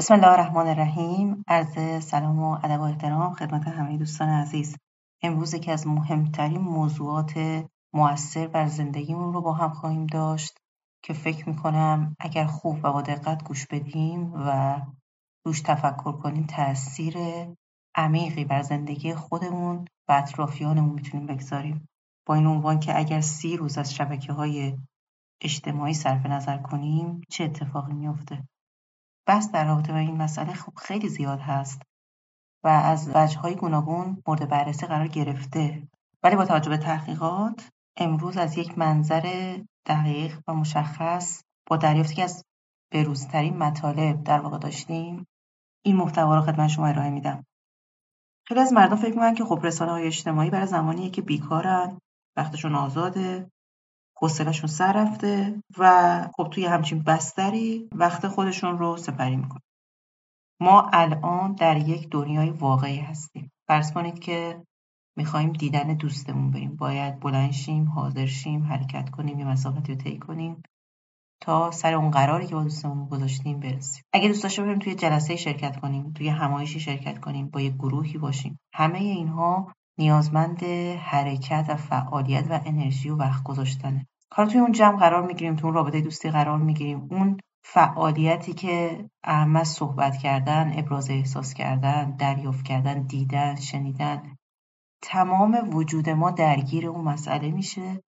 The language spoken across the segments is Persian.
بسم الله الرحمن الرحیم. عرض سلام و ادب و احترام خدمت همه دوستان عزیز. امروز که از مهمترین موضوعات مؤثر بر زندگیمون رو با هم خواهیم داشت که فکر می‌کنم اگر خوب و با دقت گوش بدیم و روش تفکر کنیم تاثیر عمیقی بر زندگی خودمون و اطرافیانمون می‌تونیم بگذاریم. با این عنوان که اگر سی روز از شبکه های اجتماعی صرف نظر کنیم چه اتفاقی میافته؟ بحث در رابطه با این مسئله خب خیلی زیاد هست و از وجه‌های گوناگون مورد بررسی قرار گرفته. ولی با توجه به تحقیقات امروز از یک منظر دقیق و مشخص با دریافتی که از بروزترین مطالب در واقع داشتیم این محتوا رو خدمت شما ارائه میدم. خیلی از مردم فکر می‌کنن که خب رسانه های اجتماعی برای زمانیه که بیکارن وقتشون آزاده. حوصله‌شون سر رفته و خب توی همچین بستری وقت خودشون رو سپری می‌کنن. ما الان در یک دنیای واقعی هستیم. فرض کنید که می‌خوایم دیدن دوستمون بریم. باید بلند شیم حاضر شیم حرکت کنیم یه مسافتی رو طی کنیم تا سر اون قراری که با دوستمون گذاشتیم برسیم. اگه دوست داشته بریم توی جلسه شرکت کنیم توی همایشی شرکت کنیم با یک گروهی باشیم. همه اینها نیازمند حرکت و فعالیت و انرژی و وقت گذاشتنه. حالا توی اون جمع قرار می‌گیریم تو اون رابطه دوستی قرار می‌گیریم. اون فعالیتی که اهم صحبت کردن ابراز احساس کردن دریافت کردن دیدن شنیدن تمام وجود ما درگیر اون مسئله میشه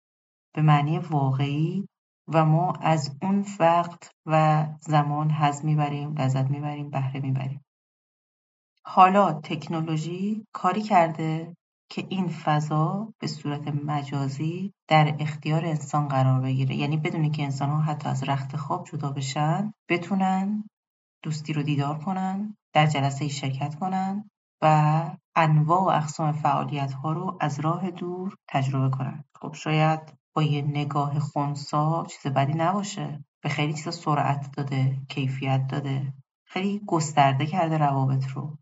به معنی واقعی و ما از اون وقت و زمان حز می‌بریم لذت می‌بریم بهره می‌بریم. حالا تکنولوژی کاری کرده که این فضا به صورت مجازی در اختیار انسان قرار بگیره. یعنی بدونی که انسان ها حتی از رخت خواب جدا بشن بتونن دوستی رو دیدار کنن در جلسه شرکت کنن و انواع و اقسام فعالیت ها رو از راه دور تجربه کنن. خب شاید با یه نگاه خونسا چیز بدی نباشه. به خیلی چیزا سرعت داده کیفیت داده. خیلی گسترده کرده روابط رو.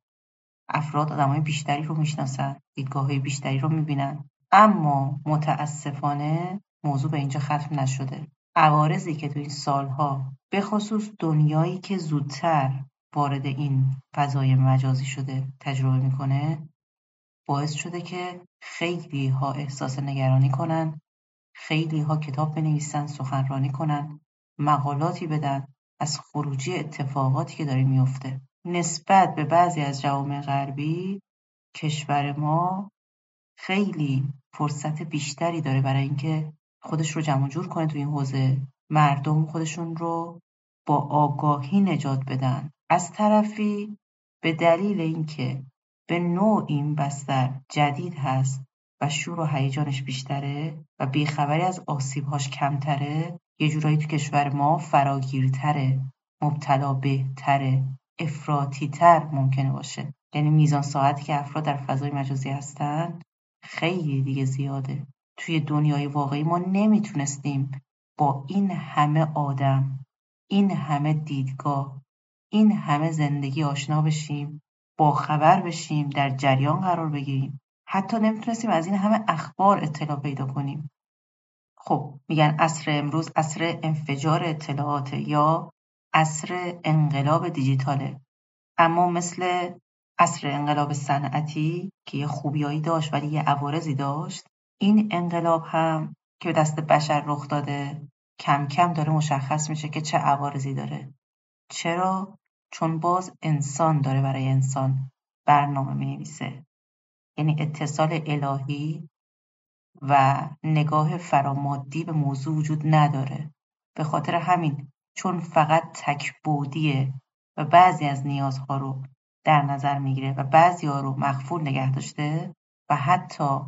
افراد آدمای بیشتری رو می‌شناسن های بیشتری رو می‌بینن. اما متاسفانه موضوع به اینجا ختم نشده. عوارضی که تو این سالها به خصوص دنیایی که زودتر وارد این فضای مجازی شده تجربه می‌کنه باعث شده که خیلی ها احساس نگرانی کنن خیلی ها کتاب بنویسن سخنرانی کنن مقالاتی بدن از خروجی اتفاقاتی که داره میفته نسبت به بعضی از جوامع غربی کشور ما خیلی فرصت بیشتری داره برای اینکه خودش رو جمع جور کنه تو این حوزه. مردم خودشون رو با آگاهی نجات بدن. از طرفی به دلیل اینکه به نوع این بستر جدید هست و شور و هیجانش بیشتره و بیخبری از آسیبهاش کمتره یه جورایی تو کشور ما فراگیرتره مبتلا بهتره. افراطی تر ممکنه باشه. یعنی میزان ساعتی که افراد در فضای مجازی هستن خیلی دیگه زیاده. توی دنیای واقعی ما نمی‌تونستیم با این همه آدم این همه دیدگاه این همه زندگی آشنا بشیم با خبر بشیم در جریان قرار بگیریم. حتی نمی‌تونستیم از این همه اخبار اطلاع پیدا کنیم. خب میگن عصر امروز عصر انفجار اطلاعات یا عصر انقلاب دیجیتاله. اما مثل عصر انقلاب صنعتی که یه خوبیایی داشت ولی یه عوارضی داشت این انقلاب هم که به دست بشر رخ داده کم کم داره مشخص میشه که چه عوارضی داره. چرا؟ چون باز انسان داره برای انسان برنامه می نویسه یعنی اتصال الهی و نگاه فرامادی به موضوع وجود نداره. به خاطر همین چون فقط تکبودیه و بعضی از نیازها رو در نظر می‌گیره و بعضی ها رو مخفول نگه داشته و حتی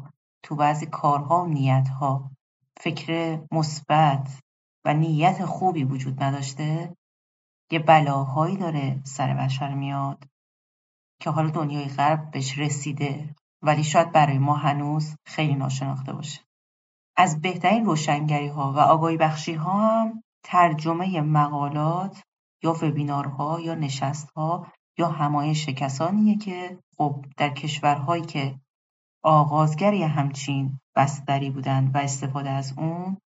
تو بعضی کارها و نیتها فکر مثبت و نیت خوبی وجود نداشته یه بلاهایی داره سر بشر میاد که حالا دنیای غرب بهش رسیده ولی شاید برای ما هنوز خیلی ناشناخته باشه. از بهترین روشنگری ها و آگاهی بخشی ها هم ترجمه مقالات یا وبینارها یا نشستها یا همایش کسانیه که خب در کشورهایی که آغازگری همچین بستری بودند و استفاده از اون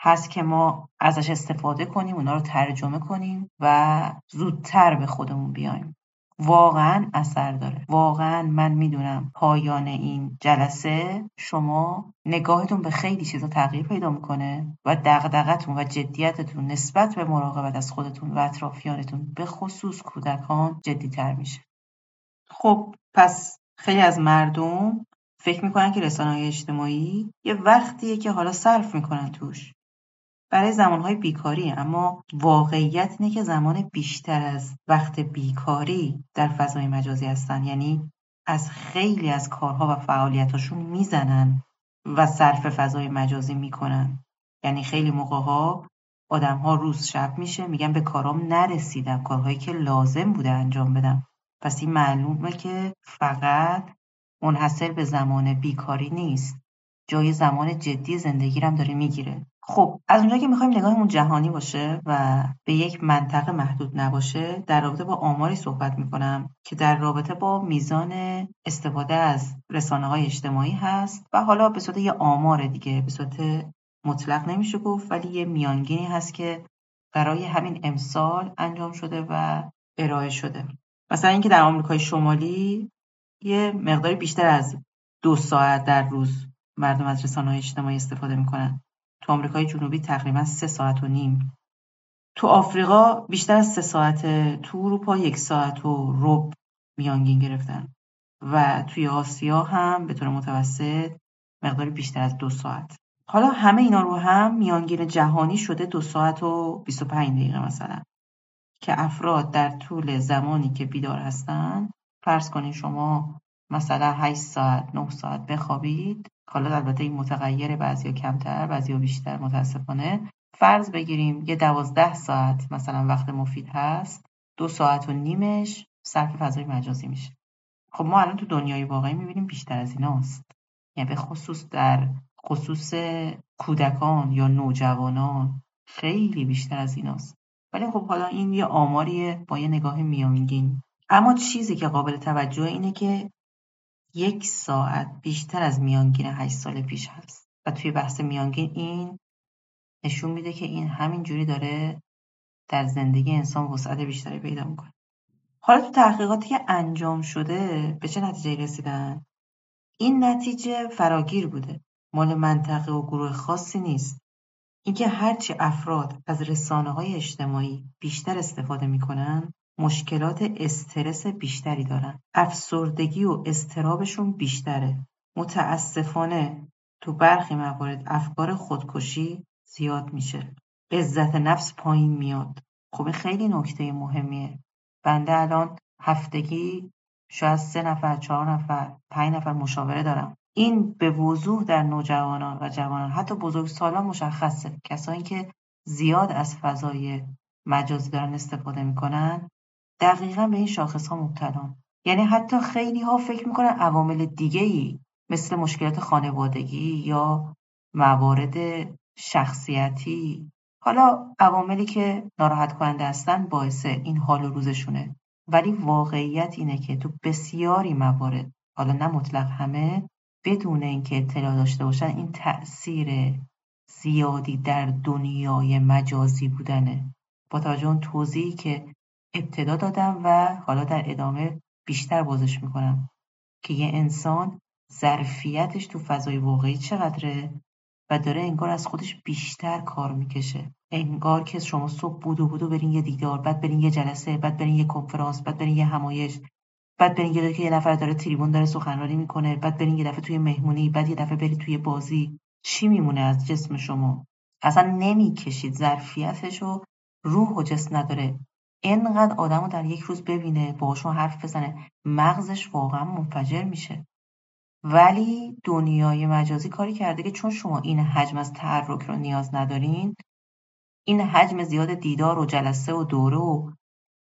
هست که ما ازش استفاده کنیم اونا رو ترجمه کنیم و زودتر به خودمون بیایم. واقعا اثر داره. واقعا من می‌دونم پایان این جلسه شما نگاهتون به خیلی چیزا تغییر پیدا می‌کنه و دغدغتون و جدیتتون نسبت به مراقبت از خودتون و اطرافیانتون به خصوص کودکان جدیتر میشه. خب پس خیلی از مردم فکر می‌کنن که رسانه های اجتماعی یه وقتیه که حالا صرف می‌کنن توش. برای زمانهای بیکاری اما واقعیت اینه که زمان بیشتر از وقت بیکاری در فضای مجازی هستن. یعنی از خیلی از کارها و فعالیتاشون می‌زنن و صرف فضای مجازی می‌کنن. یعنی خیلی موقع ها آدم ها روز شب میشه میگن به کارام نرسیدم کارهایی که لازم بوده انجام بدم. پس این معلومه که فقط منحصر به زمان بیکاری نیست. جای زمان جدی زندگی هم داره می‌گیره. خب از اونجا که می‌خوایم نگاهمون جهانی باشه و به یک منطقه محدود نباشه در رابطه با آماری صحبت می‌کنم که در رابطه با میزان استفاده از رسانه های اجتماعی هست و حالا به صورت یه آمار دیگه به صورت مطلق نمیشه گفت ولی یه میانگینی هست که برای همین امسال انجام شده و ارائه شده. مثلا اینکه در آمریکای شمالی یه مقداری بیشتر از دو ساعت در روز مردم از رسانه های اجتماعی استفاده می‌کنن. تو آمریکای جنوبی تقریبا سه ساعت و نیم. تو آفریقا بیشتر از سه ساعته تو اروپا یک ساعت و رب میانگین گرفتن. و توی آسیا هم به طور متوسط مقداری بیشتر از دو ساعت. حالا همه اینا رو هم میانگین جهانی شده دو ساعت و 25 دقیقه مثلا. که افراد در طول زمانی که بیدار هستن فرض کنید شما مثلا 8 ساعت 9 ساعت بخوابید حالا البته این متغیره بعضیا کمتر بعضیا بیشتر متاسفانه. فرض بگیریم یه دوازده ساعت مثلا وقت مفید هست دو ساعت و نیمش صرف فضای مجازی میشه. خب ما الان تو دنیای واقعی می‌بینیم بیشتر از ایناست یعنی به خصوص در خصوص کودکان یا نوجوانان خیلی بیشتر از ایناست ولی خب حالا این یه آماریه با یه نگاه میانگین. اما چیزی که قابل توجه اینه که یک ساعت بیشتر از میانگین هشت سال پیش هست. و توی بحث میانگین این نشون میده که این همین جوری داره در زندگی انسان وسعت بیشتری پیدا می‌کنه. حالا تو تحقیقاتی که انجام شده به چه نتیجه رسیدن؟ این نتیجه فراگیر بوده. مال منطقه و گروه خاصی نیست. اینکه هرچی افراد از رسانه های اجتماعی بیشتر استفاده می‌کنن مشکلات استرس بیشتری دارن. افسردگی و استرابشون بیشتره. متاسفانه تو برخی موارد افکار خودکشی زیاد میشه. عزت نفس پایین میاد. خب خیلی نکته مهمیه. بنده الان هفتگی شاید سه نفر چهار نفر پنج نفر مشاوره دارم. این به وضوح در نوجوانان و جوانان حتی بزرگسالان مشخصه. کسایی که زیاد از فضای مجازی دارن استفاده می‌کنن دقیقا به این شاخص ها مبتلان. یعنی حتی خیلی ها فکر می‌کنن عوامل دیگه ای مثل مشکلات خانوادگی یا موارد شخصیتی. حالا عواملی که ناراحت کننده هستن باعث این حال و روزشونه. ولی واقعیت اینه که تو بسیاری موارد حالا نه مطلق همه بدون اینکه اطلاع داشته باشن این تأثیر زیادی در دنیای مجازی بودنه. با توجه اون توضیحی که ابتدا دادم و حالا در ادامه بیشتر بازش می‌کنم. که یه انسان ظرفیتش تو فضای واقعی چقدره و داره انگار از خودش بیشتر کار می‌کشه. انگار که شما صبح بودو بودو برین یه دیدار بعد برین یه جلسه بعد برین یه کنفرانس بعد برین یه همایش بعد برین یه که یه نفر داره تریبون داره سخنرانی می‌کنه بعد برین یه دفعه توی مهمونی بعد یه دفعه برید توی بازی. چی میمونه از جسم شما؟ اصلا نمی‌کشید. ظرفیتش رو روح و جسم نداره. انقدر آدم رو در یک روز ببینه باشون حرف بزنه مغزش واقعا منفجر میشه. ولی دنیای مجازی کاری کرده که چون شما این حجم از تحرک رو نیاز ندارین این حجم زیاد دیدار و جلسه و دوره و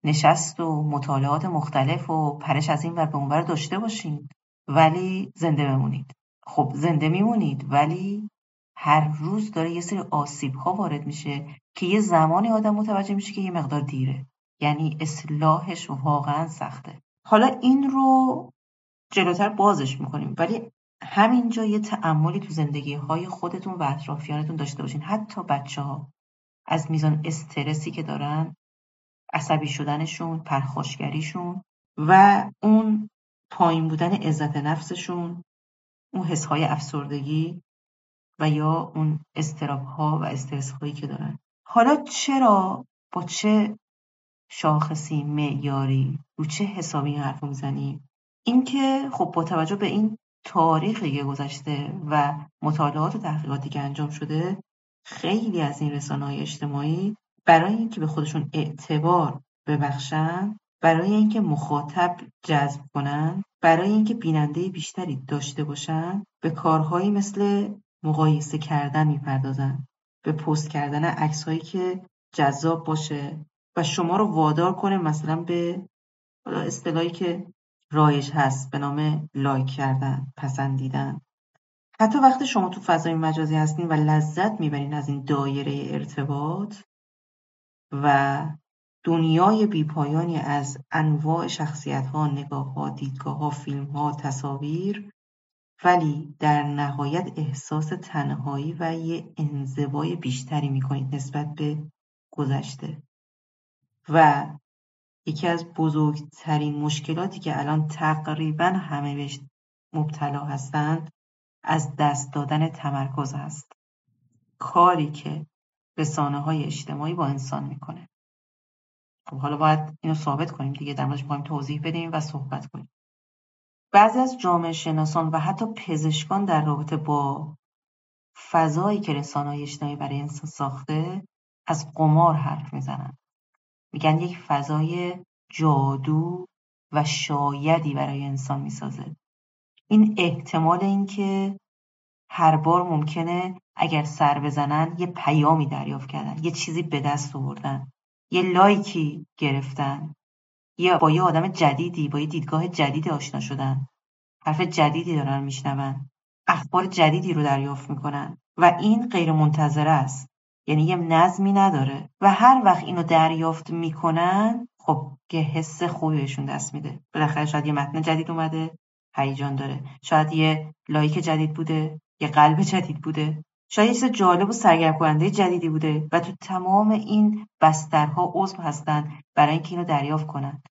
نشست و مطالعات مختلف و پرش از این ور به اون ور داشته باشین. ولی زنده بمونید. خب زنده میمونید ولی هر روز داره یه سری آسیب ها وارد میشه که یه زمانی آدم متوجه میشه که یه مقدار دیره. یعنی اصلاحش واقعا سخته. حالا این رو جلوتر بازش می‌کنیم ولی همینجا یه تعملی تو زندگی های خودتون و اطرافیانتون داشته باشین. حتی بچه ها از میزان استرسی که دارن عصبی شدنشون پرخاشگریشون و اون پایین بودن عزت نفسشون اون حس های افسردگی و یا اون استراب ها و استرس هایی که دارن. حالا چرا؟ با چه شاخصی معیاری. رو چه حسابی حرف می‌زنیم اینکه خب با توجه به این تاریخی گذشته و مطالعات و تحقیقاتی که انجام شده خیلی از این رسانه های اجتماعی برای اینکه به خودشون اعتبار ببخشن برای اینکه مخاطب جذب کنن برای اینکه بیننده بیشتری داشته باشن به کارهایی مثل مقایسه کردن می‌پردازن به پست کردن عکسهایی که جذاب باشه. و شما رو وادار کنه مثلا به اصطلاحی که رایج هست به نام لایک کردن پسندیدن. حتی وقتی شما تو فضای مجازی هستین و لذت می‌برین از این دایره ارتباط و دنیای بیپایانی از انواع شخصیت ها، نگاه ها، دیدگاه ها، فیلم ها، تصاویر ولی در نهایت احساس تنهایی و یه انزوای بیشتری می‌کنید نسبت به گذشته. و یکی از بزرگترین مشکلاتی که الان تقریبا همه بهش مبتلا هستند از دست دادن تمرکز است کاری که رسانه های اجتماعی با انسان می‌کنه. خب حالا باید اینو ثابت کنیم دیگه در موردش می‌خوایم توضیح بدیم و صحبت کنیم. بعضی از جامعه شناسان و حتی پزشکان در رابطه با فضایی که رسانه اجتماعی برای انسان ساخته از قمار حرف می‌زنن میگن یک فضای جادو و شایدی برای انسان می‌سازه. این احتمال اینکه هر بار ممکنه اگر سر بزنن یه پیامی دریافت کردن یه چیزی به دست آوردن یه لایکی گرفتن یا با یه آدم جدیدی با یه دیدگاه جدید آشنا شدن حرف جدیدی دارن میشنون اخبار جدیدی رو دریافت می‌کنن و این غیر منتظره است. یعنی یه نظمی نداره و هر وقت اینو دریافت می‌کنن خب یه حس خوبی دست میده. بالاخره شاید یه متن جدید اومده هیجان داره. شاید یه لایک جدید بوده یه قلب جدید بوده. شاید یه چیز جالب و سرگرم کننده جدیدی بوده و تو تمام این بسترها عضو هستن برای اینکه اینو دریافت کنن.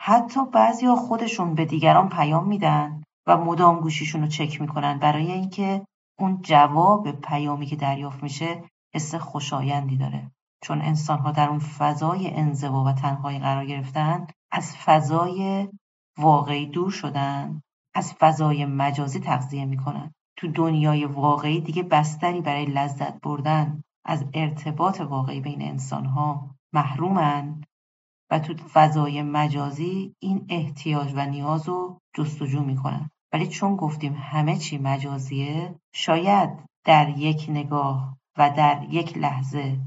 حتی بعضیا خودشون به دیگران پیام میدن و مدام گوشیشون رو چک می‌کنن برای اینکه اون جواب پیامی که دریافت میشه حس خوشایندی داره. چون انسانها در اون فضای انزوا و تنهایی قرار گرفتن از فضای واقعی دور شدن از فضای مجازی تغذیه می‌کنن. تو دنیای واقعی دیگه بستری برای لذت بردن از ارتباط واقعی بین انسانها محرومن و تو فضای مجازی این احتیاج و نیاز رو جستجو می‌کنن. ولی چون گفتیم همه چی مجازیه شاید در یک نگاه و در یک لحظه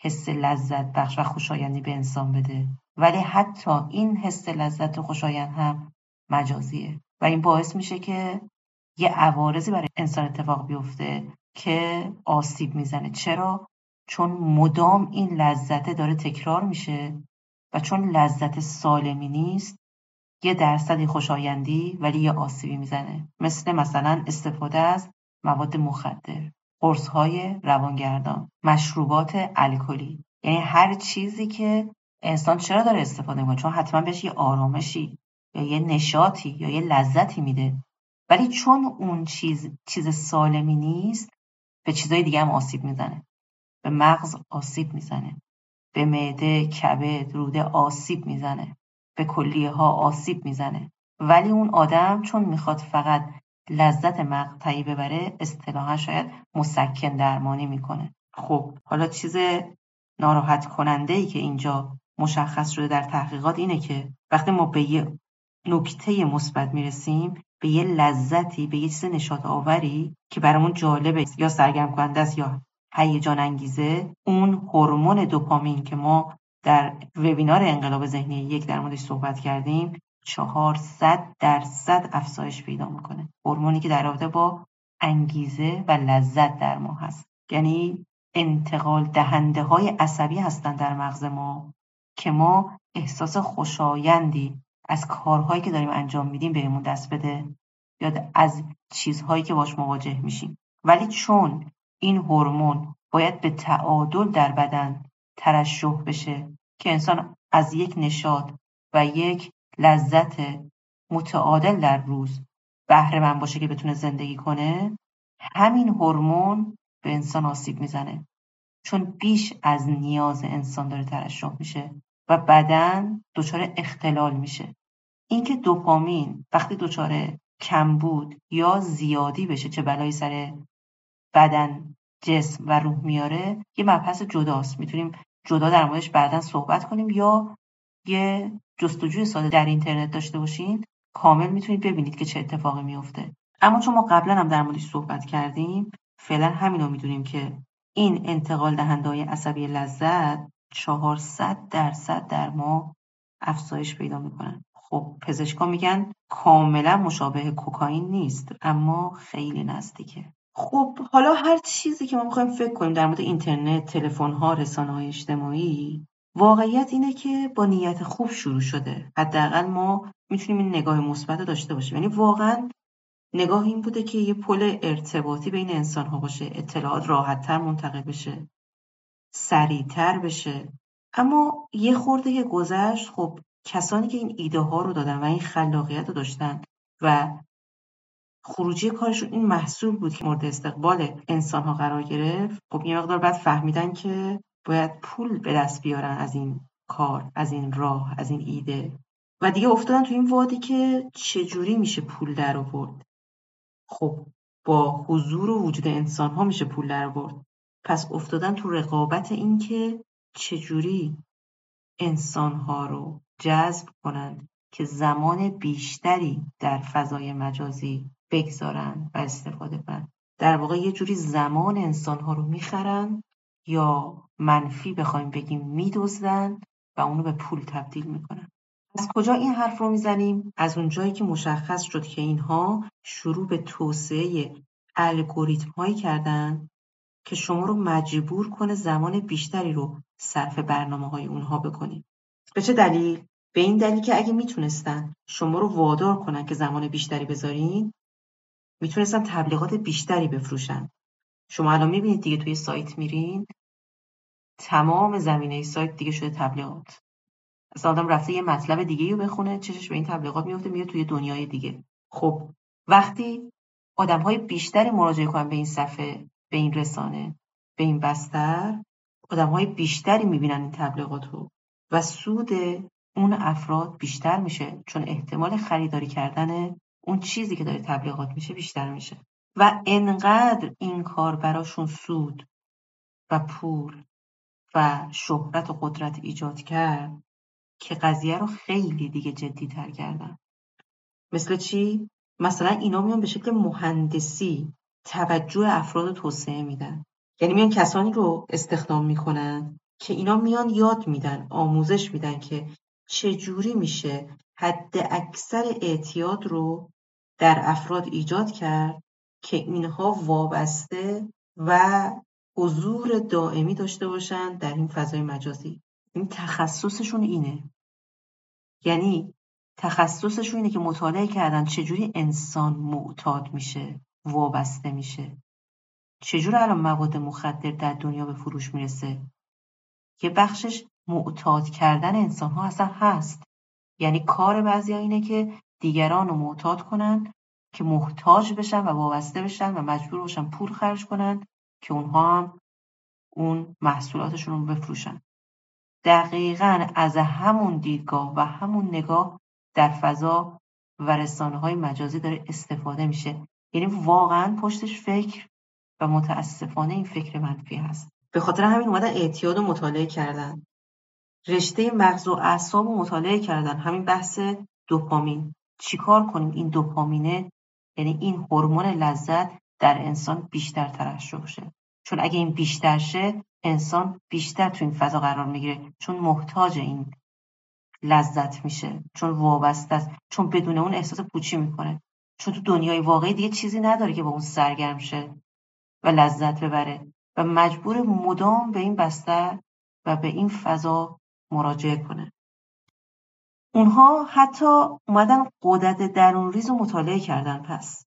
حس لذت بخش و خوشایندی به انسان بده. ولی حتی این حس لذت و خوشایند هم مجازیه. و این باعث میشه که یه عوارضی برای انسان اتفاق بیفته که آسیب می‌زنه. چرا؟ چون مدام این لذته داره تکرار میشه و چون لذت سالمی نیست یه درصدی خوشایندی ولی یه آسیبی می‌زنه. مثل مثلا استفاده از مواد مخدر. های روانگردان مشروبات الکلی. یعنی هر چیزی که انسان چرا داره استفاده می‌کنه؟ چون حتما بهش یه آرامشی یا یه نشاطی یا یه لذتی میده. ولی چون اون چیز چیز سالمی نیست به چیزای دیگه هم آسیب می‌زنه. به مغز آسیب می‌زنه. به معده کبد روده آسیب می‌زنه. به کلیه ها آسیب می‌زنه. ولی اون آدم چون می‌خواد فقط لذت مقطعی ببره اصطلاحا شاید مسکن درمانی می‌کنه. خب حالا چیز ناراحت کننده ای که اینجا مشخص شده در تحقیقات اینه که وقتی ما به یه نکته مثبت می‌رسیم به یه لذتی به یه چیز نشاط آوری که برامون جالبه یا سرگرم کننده است یا هیجان انگیزه اون هورمون دوپامین که ما در وبینار انقلاب ذهنی یک در موردش صحبت کردیم چهارصد درصد افزایش پیدا می‌کنه. هورمونی که در رابطه با انگیزه و لذت در ما هست. یعنی انتقال دهنده های عصبی هستند در مغز ما که ما احساس خوشایندی از کارهایی که داریم انجام میدیم بهمون دست بده یا از چیزهایی که باش مواجه میشیم. ولی چون این هورمون باید به تعادل در بدن ترشح بشه که انسان از یک نشاط و یک لذت متعادل در روز بهره من باشه که بتونه زندگی کنه همین هورمون به انسان آسیب می‌زنه. چون بیش از نیاز انسان داره ترشح میشه و بدن دچار اختلال میشه. اینکه دوپامین وقتی دچار کمبود یا زیادی بشه چه بلایی سر بدن جسم و روح میاره یه مبحث جداست. می‌تونیم جدا در موردش بعدا صحبت کنیم یا یه جستجوی ساده در اینترنت داشته باشین کامل می‌تونید ببینید که چه اتفاقی میفته اما چون ما قبلا هم در موردش صحبت کردیم فعلا همین رو می‌دونیم که این انتقال دهنده های عصبی لذت 400 درصد در ما افزایش پیدا می‌کنن. خب پزشکا میگن کاملا مشابه کوکائین نیست اما خیلی نزدیکه. خب حالا هر چیزی که ما می‌خوایم فکر کنیم در مورد اینترنت، تلفن ها، رسانه های اجتماعی واقعیت اینه که با نیت خوب شروع شده. حداقل ما می‌تونیم این نگاه مثبت داشته باشیم. یعنی واقعا نگاه این بوده که یه پل ارتباطی بین انسان ها باشه اطلاعات راحتتر منتقل بشه سریعتر بشه. اما یه خورده که گذشت خب کسانی که این ایده ها رو دادن و این خلاقیت رو داشتن و خروجی کارشون این محصول بود که مورد استقبال انسان ها قرار گرفت. خب یه مقدار بعد فهمیدن که باید پول به دست بیارن از این کار از این راه از این ایده. و دیگه افتادن تو این وادی که چجوری میشه پول در آورد؟ خب با حضور و وجود انسان ها میشه پول در آورد. پس افتادن تو رقابت این که چجوری انسان ها رو جذب کنند که زمان بیشتری در فضای مجازی بگذارن و استفاده کنن در واقع یه جوری زمان انسان ها رو می‌خرن یا منفی بخوایم بگیم میدزدن و اونو به پول تبدیل می‌کنن از کجا این حرف رو می‌زنیم؟ از اونجایی که مشخص شد که اینها شروع به توسعه الگوریتم هایی کردن که شما رو مجبور کنه زمان بیشتری رو صرف برنامه های اونها بکنید. به چه دلیل؟ به این دلیل که اگه می‌تونستن شما رو وادار کنن که زمان بیشتری بذارین می‌تونستن تبلیغات بیشتری بفروشن. شما الان می‌بینید دیگه توی سایت میرین؟ تمام زمینه سایت دیگه شده تبلیغات. اصلا آدم رفته یه مطلب دیگه رو بخونه چشش به این تبلیغات میفته میاد توی دنیای دیگه. خب وقتی آدم های بیشتری مراجعه کنن به این صفحه به این رسانه به این بستر آدم های بیشتری می‌بینن این تبلیغات رو و سود اون افراد بیشتر میشه چون احتمال خریداری کردن اون چیزی که داره تبلیغات میشه بیشتر میشه. و انقدر این کار براشون سود و پول و شهرت و قدرت ایجاد کرد که قضیه رو خیلی دیگه جدی تر کردن مثل چی؟ مثلا اینا میان به شکل مهندسی توجه افراد توسعه میدن یعنی میان کسانی رو استخدام می‌کنن که اینا میان یاد میدن آموزش میدن که چجوری میشه حد اکثر اعتیاد رو در افراد ایجاد کرد که اینها وابسته و حضور دائمی داشته باشن در این فضای مجازی. این تخصصشون اینه. یعنی تخصصشون اینه که مطالعه کردن چجوری انسان معتاد میشه وابسته میشه. چجور الان مواد مخدر در دنیا به فروش می‌رسه؟ یه بخشش معتاد کردن انسان ها اصلا هست. یعنی کار بعضی اینه که دیگران رو معتاد کنن که محتاج بشن و وابسته بشن و مجبور باشن پول خرج کنن که اونها هم اون محصولاتشون رو بفروشن. دقیقا از همون دیدگاه و همون نگاه در فضا و رسانه های مجازی داره استفاده میشه. یعنی واقعا پشتش فکر و متاسفانه این فکر منفی هست. به خاطر همین اومدن اعتیاد و مطالعه کردن. رشته مغز و اعصاب و مطالعه کردن. همین بحث دوپامین. چیکار کنیم این دوپامینه یعنی این هورمون لذت در انسان بیشتر ترشح شه چون اگه این بیشتر شه انسان بیشتر تو این فضا قرار می‌گیره. چون محتاج این لذت میشه. چون وابسته است. چون بدون اون احساس پوچی می‌کنه. چون تو دنیای واقعی دیگه چیزی نداره که با اون سرگرم شه و لذت ببره. و مجبور مدام به این بستر و به این فضا مراجعه کنه. اونها حتی اومدن قدرت درون ریز رو مطالعه کردن پس.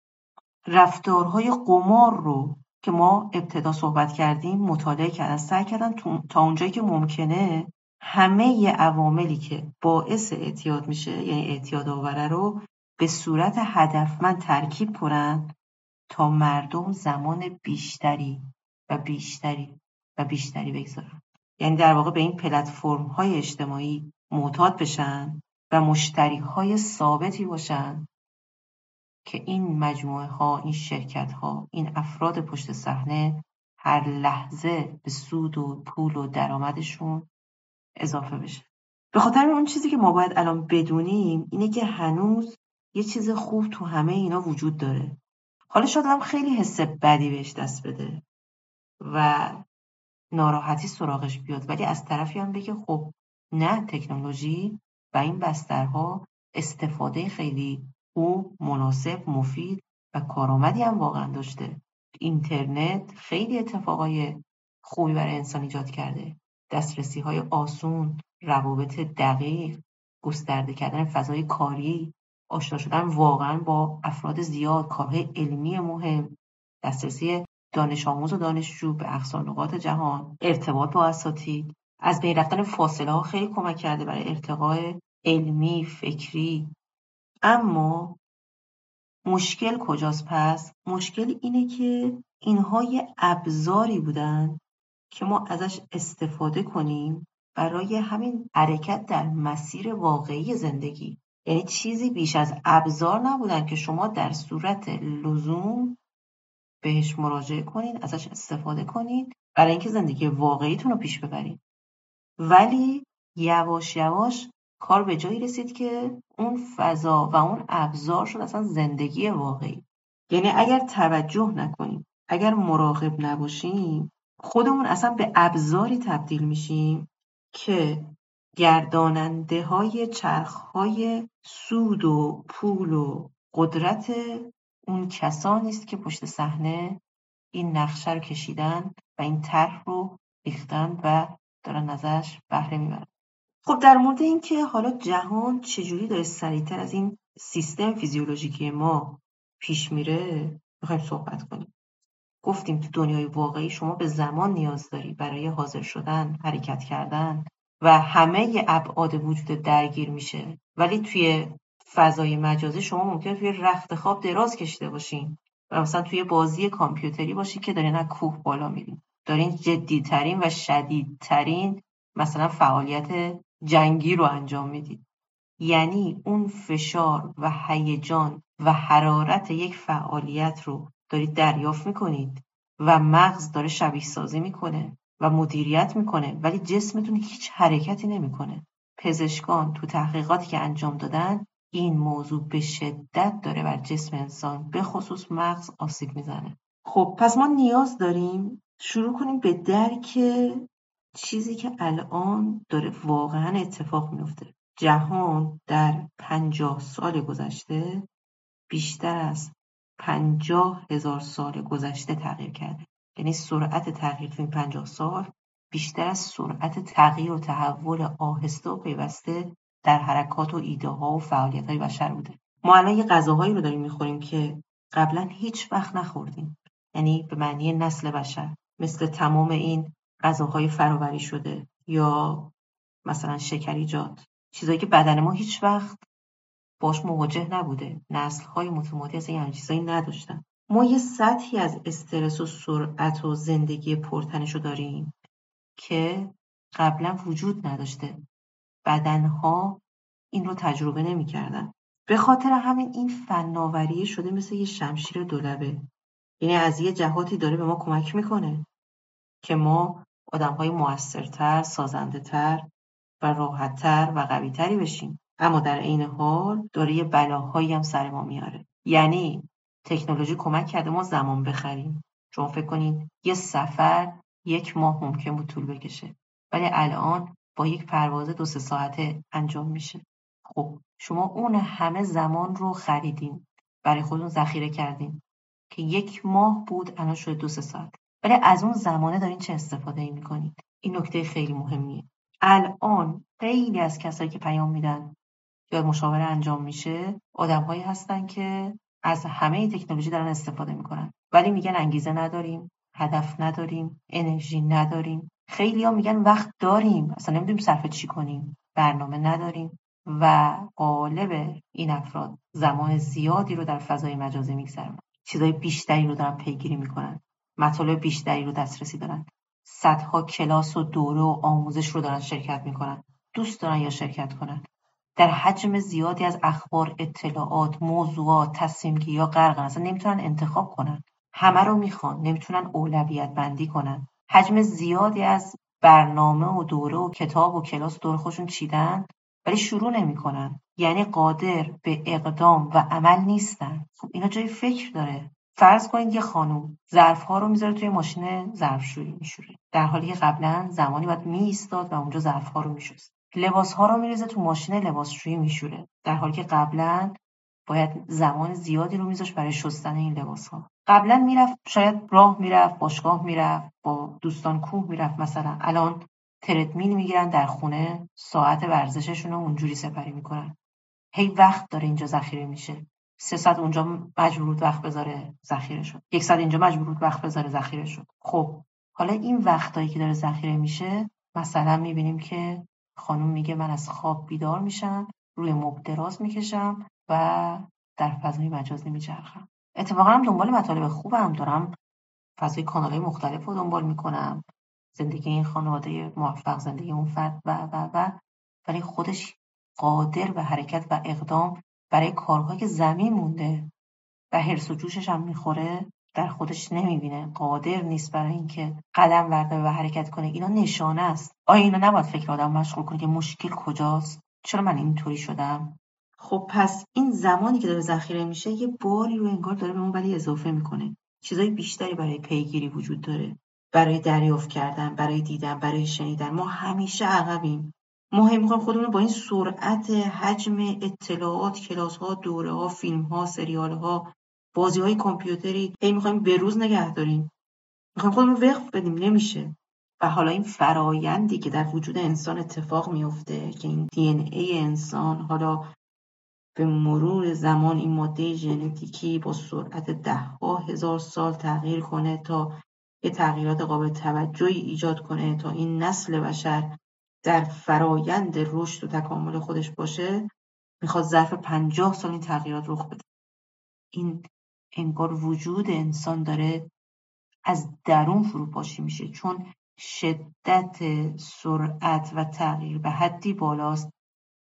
رفتارهای قمار رو که ما ابتدا صحبت کردیم مطالعه کردن سعی کردن تا اونجایی که ممکنه همه عواملی که باعث اعتیاد میشه یعنی اعتیاد آوره رو به صورت هدفمند ترکیب کنن تا مردم زمان بیشتری و بیشتری و بیشتری بگذارن. یعنی در واقع به این پلتفرم های اجتماعی معتاد بشن مشتری های ثابتی باشن که این مجموعه ها این شرکت ها این افراد پشت صحنه هر لحظه به سود و پول و درآمدشون اضافه بشه. به خاطر اون چیزی که ما باید الان بدونیم اینه که هنوز یه چیز خوب تو همه اینا وجود داره. حالا شاید هم خیلی حس بدی بهش دست بده و ناراحتی سراغش بیاد ولی از طرفی هم بگه خب نه تکنولوژی و این بسترها استفاده خیلی او مناسب مفید و کارآمدی هم واقعا داشته. اینترنت خیلی اتفاقای خوبی برای انسان ایجاد کرده. دسترسی های آسون روابط دقیق گسترده کردن فضای کاری آشنا شدن واقعا با افراد زیاد کارهای علمی مهم دسترسی دانش آموز و دانشجو به اقصا نقاط جهان ارتباط با اساتید. از بین رفتن فاصله ها خیلی کمک کرده برای ارتقای علمی فکری. اما مشکل کجاست پس؟ مشکل اینه که اینها یه ابزاری بودن که ما ازش استفاده کنیم برای همین حرکت در مسیر واقعی زندگی. یعنی چیزی بیش از ابزار نبودن که شما در صورت لزوم بهش مراجعه کنید ازش استفاده کنید برای اینکه زندگی واقعیتون رو پیش ببرید ولی یواش یواش کار به جایی رسید که اون فضا و اون ابزار شد اصلا زندگی واقعی. یعنی اگر توجه نکنیم اگر مراقب نباشیم خودمون اصلا به ابزاری تبدیل میشیم که گرداننده های چرخ های سود و پول و قدرت اون کسانی است که پشت صحنه این نقشه رو کشیدن و این طرح رو ریختن و دارن ازش بهره می‌برن. خب در مورد اینکه حالا جهان چجوری داره سریعتر از این سیستم فیزیولوژیکی ما پیش میره می‌خوایم صحبت کنیم. گفتیم تو دنیای واقعی شما به زمان نیاز داری برای حاضر شدن حرکت کردن و همه ابعاد وجود درگیر میشه. ولی توی فضای مجازی شما ممکنه توی رخت خواب دراز کشیده باشین و مثلا توی بازی کامپیوتری باشی که دارین از کوه بالا میرین. دارین جدیترین و شدیدترین مثلا فعالیت جنگی رو انجام می‌دید. یعنی اون فشار و هیجان و حرارت یک فعالیت رو دارید دریافت می‌کنید و مغز داره شبیه سازی می‌کنه و مدیریت می‌کنه ولی جسمتون هیچ حرکتی نمی‌کنه. پزشکان تو تحقیقاتی که انجام دادن این موضوع به شدت داره بر جسم انسان به خصوص مغز آسیب می‌زنه. خب پس ما نیاز داریم شروع کنیم به درک چیزی که الان داره واقعا اتفاق میفته جهان در پنجاه سال گذشته بیشتر از پنجاه هزار سال گذشته تغییر کرده. یعنی سرعت تغییر تو این پنجاه سال بیشتر از سرعت تغییر و تحول آهسته و پیوسته در حرکات و ایده ها و فعالیت های بشر بوده. ما الان یه غذاهایی رو داریم می‌خوریم که قبلا هیچ وقت نخوردیم. یعنی به معنی نسل بشر. مثل تمام این غذاهای فراوری شده یا مثلا شکریجات چیزایی که بدن ما هیچ وقت باش مواجه نبوده. نسل های متمادی از این چیزایی نداشتن. ما یه سطحی از استرس و سرعت و زندگی پرتنش رو داریم که قبلا وجود نداشته. بدنها این رو تجربه نمی‌کردن. به خاطر همین این فناوری شده مثل یه شمشیر دولبه. یعنی از یه جهاتی داره به ما کمک می‌کنه. که ما آدمهای موثرتر، سازندهتر و راحتتر و قویتری بشیم. اما در عین حال داره یه بلاهایی هم سر ما میاره. یعنی تکنولوژی کمک کرده ما زمان بخریم. شما فکر کنید یه سفر یک ماه ممکن بود طول بکشه ولی الان با یک پرواز دو سه ساعته انجام میشه. خب شما اون همه زمان رو خریدین. برای خودتون ذخیره کردین که یک ماه بود الان شده دو سه ساعت. ولی از اون زمانه دارین چه استفاده ای می‌کنید؟ این نکته خیلی مهمیه. الان خیلی از کسایی که پیام میدن یا مشاوره انجام میشه آدمهایی هستن که از همه تکنولوژی دارن استفاده می‌کنن. ولی میگن انگیزه نداریم هدف نداریم انرژی نداریم. خیلی ها میگن وقت داریم. اصلا نمی‌دونیم صرف چی کنیم. برنامه نداریم. و قالب این افراد زمان زیادی رو در فضای مجازی میگذرونن. چیزای بیشتری رو دارن پیگیری می‌کنن. مطالب بیشتری رو دسترسی دارن. صدها کلاس و دوره و آموزش رو دارن شرکت می‌کنن. دوست دارن یا شرکت کنن. در حجم زیادی از اخبار اطلاعات موضوعات تصمیمگیری یا غرقن اصلا نمی‌تونن انتخاب کنن. همه رو می‌خوان. نمی‌تونن اولویت بندی کنن. حجم زیادی از برنامه و دوره و کتاب و کلاس دور خودشون چیدن؟ ولی شروع نمی‌کنن. یعنی قادر به اقدام و عمل نیستن. خب اینا جای فکر داره. فرض کنید یه خانم ها رو می‌ذاره توی ماشین ظرفشویی میشوره. در حالی که قبلا زمانی باید میایستاد و اونجا ها رو میشست. ها رو میریزه تو ماشین لباسشویی میشوره. در حالی که قبلا باید زمان زیادی رو میذاشت برای شستن این لباس ها قبلا می‌رفت شاید راه می‌رفت باشگاه می‌رفت با دوستان کوه می‌رفت مثلا. الان تردمیل می‌گیرن در خونه ساعت ورزششون رو اونجوری سپری می‌کنن. هی وقت داره اینجا ذخیره میشه. سه ساعت اونجا مجبور وقت بذاره ذخیره شد. یک ساعت اینجا مجبور وقت بذاره ذخیره شد. خب حالا این وقتایی که داره ذخیره میشه مثلا می‌بینیم که خانم میگه من از خواب بیدار میشم روی مبل دراز می‌کشم و در فضای مجازی میچرخم اتفاقا هم دنبال مطالب خوبم دارم. فضای کانال مختلف رو دنبال می‌کنم. زندگی این خانواده موفق زندگی اون فرد و و و. ولی خودش قادر به حرکت و اقدام برای کارهایی که زمین مونده و حرس و جوشش هم می‌خوره در خودش نمی‌بینه. قادر نیست برای اینکه قدم ورده و حرکت کنه. اینا نشانه است. آیا اینا نباید فکر آدم مشغول کنه که مشکل کجاست؟ چرا من اینطوری شدم؟ خب پس این زمانی که داره ذخیره میشه یه باری رو انگار داره به اون ولی اضافه می‌کنه. چیزای بیشتری برای پیگیری وجود داره. برای دریافت کردن برای دیدن برای شنیدن. ما همیشه عقبیم. ما می‌خوایم خودمون با این سرعت حجم اطلاعات کلاس ها دوره ها فیلم ها سریال ها بازی های کامپیوتری هی می‌خوایم به روز نگه داریم. می‌خوایم خودمون وقف بدیم نمیشه. و حالا این فرایندی که در وجود انسان اتفاق میفته که این دی ای انسان حالا به مرور زمان این ماده ژنتیکی با سرعت ده ها هزار سال تغییر کنه تا یه تغییرات قابل توجهی ایجاد کنه تا این نسل بشر در فرایند رشد و تکامل خودش باشه می‌خواد ظرف پنجاه سال این تغییرات رخ بده. این انگار وجود انسان داره از درون فروپاشی میشه چون شدت سرعت و تغییر به حدی بالاست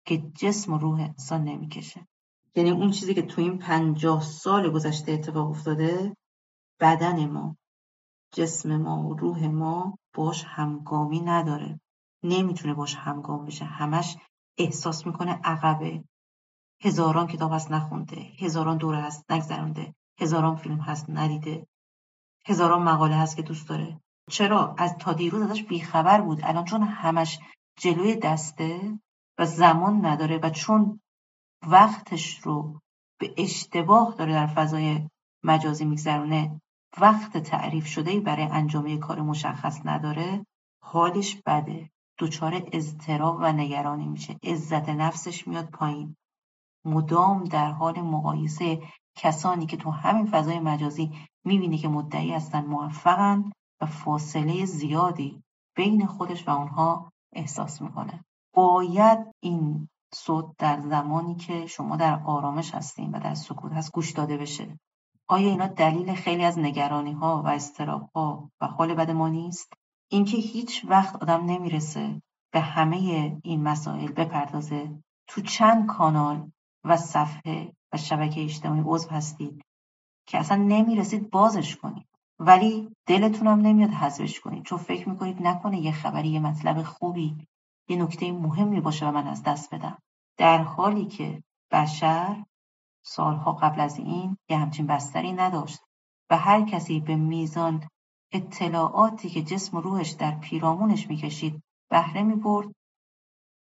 که جسم و روح انسان نمی‌کشه. یعنی اون چیزی که تو این پنجاه سال گذشته اتفاق افتاده بدن ما جسم ما و روح ما باش همگامی نداره. نمی‌تونه باش همگام بشه. همش احساس می‌کنه عقبه. هزاران کتاب هست نخونده. هزاران دوره هست نگذرانده هزاران فیلم هست ندیده. هزاران مقاله هست که دوست داره. چرا؟ از تا دیروز ازش بیخبر بود. الان چون همش جلوی دسته و زمان نداره و چون وقتش رو به اشتباه داره در فضای مجازی میگذرونه وقت تعریف شده برای انجام کار مشخص نداره حالش بده. دچار اضطراب و نگرانی میشه. عزت نفسش میاد پایین. مدام در حال مقایسه کسانی که تو همین فضای مجازی می‌بینه که مدعی هستن موفقن و فاصله زیادی بین خودش و اونها احساس می‌کنه. باید این صوت در زمانی که شما در آرامش هستین و در سکوت هست گوش داده بشه. آیا اینا دلیل خیلی از نگرانی ها و استراب ها و حال بد ما نیست؟ اینکه هیچ وقت آدم نمی‌رسه به همه این مسائل بپردازه. تو چند کانال و صفحه و شبکه اجتماعی عضو هستید که اصلا نمی‌رسید بازش کنید. ولی دلتونم نمیاد حذفش کنید. چون فکر می‌کنید نکنه یه خبری یه مطلب خوبی یه نکته مهمی باشه و من از دست بدم. در حالی که بشر سالها قبل از این یه همچین بستری نداشت و هر کسی به میزان اطلاعاتی که جسم و روحش در پیرامونش می‌کشید بهره می‌برد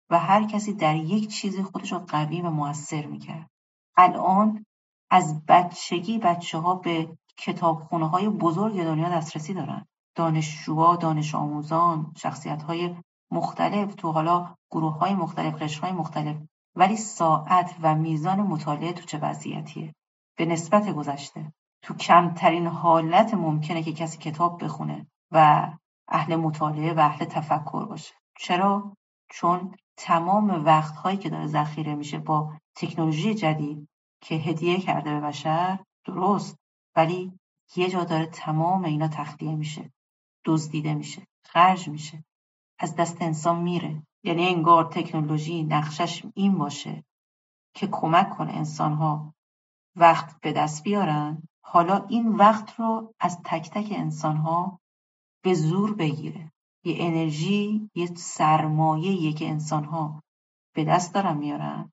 و هر کسی در یک چیزی خودش رو قوی و موثر می‌کرد. الان از بچگی بچه ها به کتابخونه های بزرگ دنیا دسترسی دارن. دانشجوها، دانش آموزان، شخصیت های مختلف تو حالا گروه های مختلف، قشر های مختلف. ولی ساعت و میزان مطالعه تو چه وضعیتیه؟ به نسبت گذشته. تو کمترین حالت ممکنه که کسی کتاب بخونه و اهل مطالعه و اهل تفکر باشه. چرا؟ چون تمام وقتهایی که داره ذخیره میشه با تکنولوژی جدید که هدیه کرده به بشر درست. ولی یه جا داره تمام اینا تخلیه میشه دزدیده میشه خرج میشه از دست انسان میره. یعنی انگار تکنولوژی نقشش این باشه که کمک کنه انسانها وقت به دست بیارن حالا این وقت رو از تک تک انسانها به زور بگیره. یه انرژی یه سرمایه که انسانها به دست دارن میارن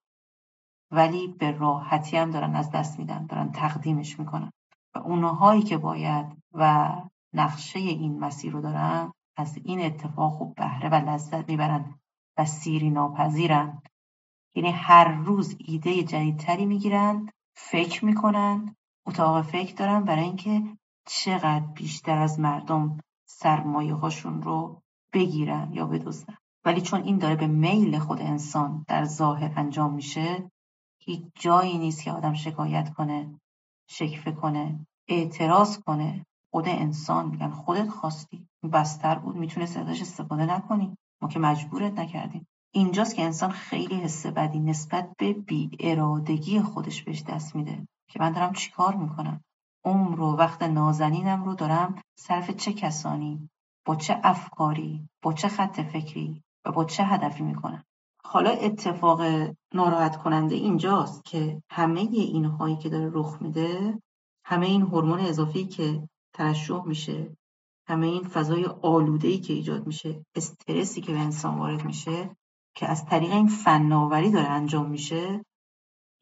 ولی به راحتی هم دارن از دست میدن دارن تقدیمش می‌کنن. و اونهایی که باید و نقشه این مسیر رو دارن از این اتفاق خوب بهره و لذت می‌برن و سیری ناپذیرن. یعنی هر روز ایده جدیدتری می‌گیرن فکر می‌کنن اتاق فکر دارن برای اینکه چقدر بیشتر از مردم سرمایه هاشون رو بگیرن یا بدزدن. ولی چون این داره به میل خود انسان در ظاهر انجام میشه هیچ جایی نیست که آدم شکایت کنه شکفه کنه اعتراض کنه. خود انسان میگن خودت خواستی. بستر بود می‌تونه ازش استفاده نکنی. ما که مجبورت نکردیم. اینجاست که انسان خیلی حس بدی نسبت به بی ارادگی خودش بهش دست میده. که من دارم چیکار می‌کنم؟ عمر و وقت نازنینم رو دارم صرف چه کسانی؟ با چه افکاری؟ با چه خط فکری؟ و با چه هدفی می‌کنم؟ حالا اتفاق ناراحت کننده اینجاست که همه اینهایی که داره رخ میده همه این هورمون اضافی که ترشح میشه همه این فضای آلوده‌ای که ایجاد میشه استرسی که به انسان وارد میشه که از طریق این فناوری داره انجام میشه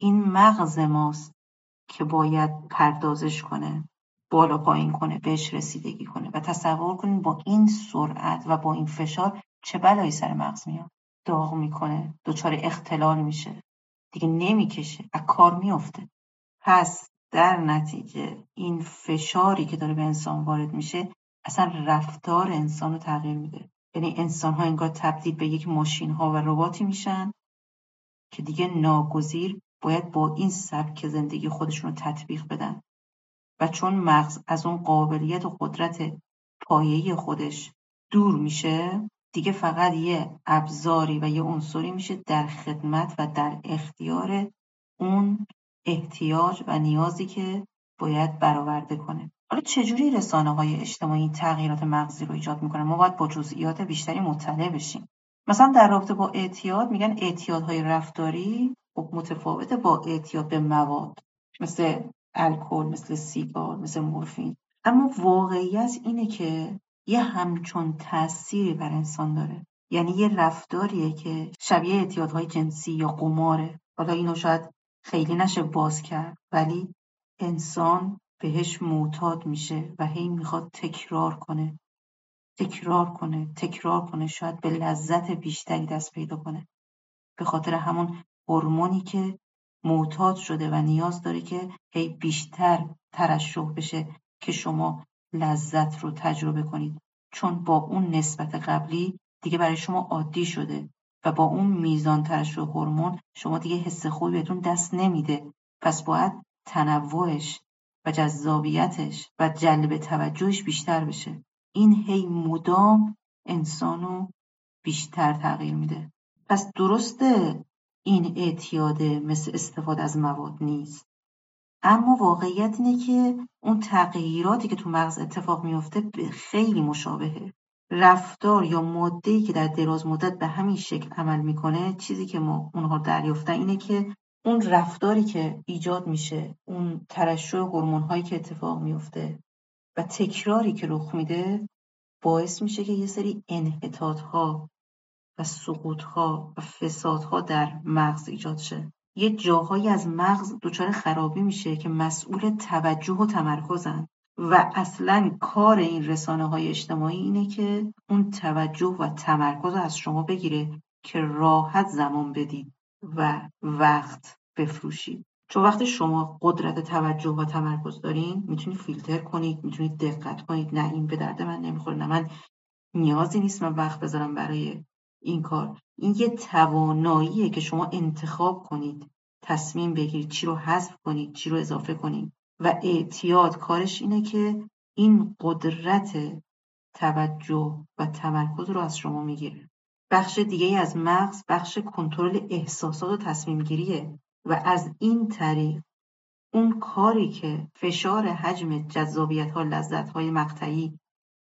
این مغز ماست که باید پردازش کنه بالا پایین کنه بهش رسیدگی کنه و تصور کنید با این سرعت و با این فشار چه بلایی سر مغز میاد؟ داغ می‌کنه دچار اختلال میشه. دیگه نمی‌کشه از کار میافته. پس در نتیجه این فشاری که داره به انسان وارد میشه اصلا رفتار انسان رو تغییر میده. یعنی انسان ها انگار تبدیل به یک ماشین ها و رباتی میشن که دیگه ناگزیر باید با این سبک زندگی خودشون رو تطبیق بدن. و چون مغز از اون قابلیت و قدرت پایه‌ای خودش دور میشه دیگه فقط یه ابزاری و یه عنصری میشه در خدمت و در اختیار اون احتیاج و نیازی که باید برآورده کنه. حالا چجوری رسانه های اجتماعی تغییرات مغزی رو ایجاد می‌کنن؟ ما باید با جزئیات بیشتری مطلع بشیم. مثلا در رابطه با اعتیاد میگن اعتیادهای رفتاری خب متفاوته با اعتیاد به مواد مثل الکل مثل سیگار مثل مورفین. اما واقعیت اینه که یه همچون تأثیری بر انسان داره. یعنی یه رفتاریه که شبیه اعتیادهای جنسی یا قماره. حالا اینو شاید خیلی نشه باز کرد ولی انسان بهش معتاد میشه و هی می‌خواد تکرار کنه. تکرار کنه تکرار کنه شاید به لذت بیشتری دست پیدا کنه. به خاطر همون هورمونی که معتاد شده و نیاز داره که هی بیشتر ترشح بشه که شما لذت رو تجربه کنید. چون با اون نسبت قبلی دیگه برای شما عادی شده و با اون میزان ترشح هورمون شما دیگه حس خوبی بهتون دست نمیده. پس باید تنوعش و جذابیتش و جلب توجهش بیشتر بشه. این هی مدام انسانو بیشتر تغییر میده. پس درسته این اعتیاده مثل استفاده از مواد نیست. اما واقعیت اینه که اون تغییراتی که تو مغز اتفاق میفته خیلی مشابهه. رفتار یا ماده‌ای که در دراز مدت به همین شکل عمل می‌کنه چیزی که ما اونها دریافتن اینه که اون رفتاری که ایجاد میشه اون ترشح هورمون هایی که اتفاق میفته و تکراری که رخ میده باعث میشه که یه سری انحطاط ها و سقوط ها و فساد ها در مغز ایجاد شه. یه جاهایی از مغز دچار خرابی میشه که مسئول توجه و تمرکزن و اصلا کار این رسانه های اجتماعی اینه که اون توجه و تمرکز از شما بگیره که راحت زمان بدید و وقت بفروشید. چون وقتی شما قدرت توجه و تمرکز دارین می‌تونید فیلتر کنید می‌تونید دقت کنید. نه این به درد من نمی‌خوره نه من نیازی نیست من وقت بذارم برای این کار. این یه تواناییه که شما انتخاب کنید تصمیم بگیرید چی رو حذف کنید چی رو اضافه کنید. و اعتیاد کارش اینه که این قدرت توجه و تمرکز رو از شما می‌گیره. بخش دیگه از مغز بخش کنترل احساسات و تصمیم گیریه و از این طریق اون کاری که فشار حجم جذابیت ها لذت های مقطعی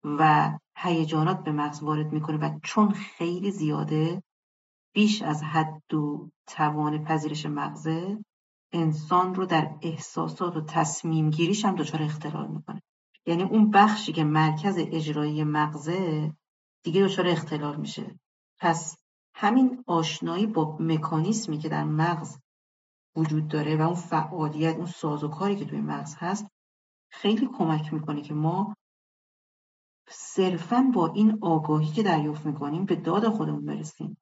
و هیجانات به مغز وارد می‌کنه و چون خیلی زیاده بیش از حد و توان پذیرش مغزه انسان رو در احساسات و تصمیم گیریش هم دچار اختلال می‌کنه. یعنی اون بخشی که مرکز اجرایی مغزه دیگه دچار اختلال میشه. پس همین آشنایی با مکانیسمی که در مغز وجود داره و اون فعالیت اون سازوکاری که توی مغز هست خیلی کمک می‌کنه که ما صرفا با این آگاهی که دریافت می‌کنیم به داد خودمون برسیم.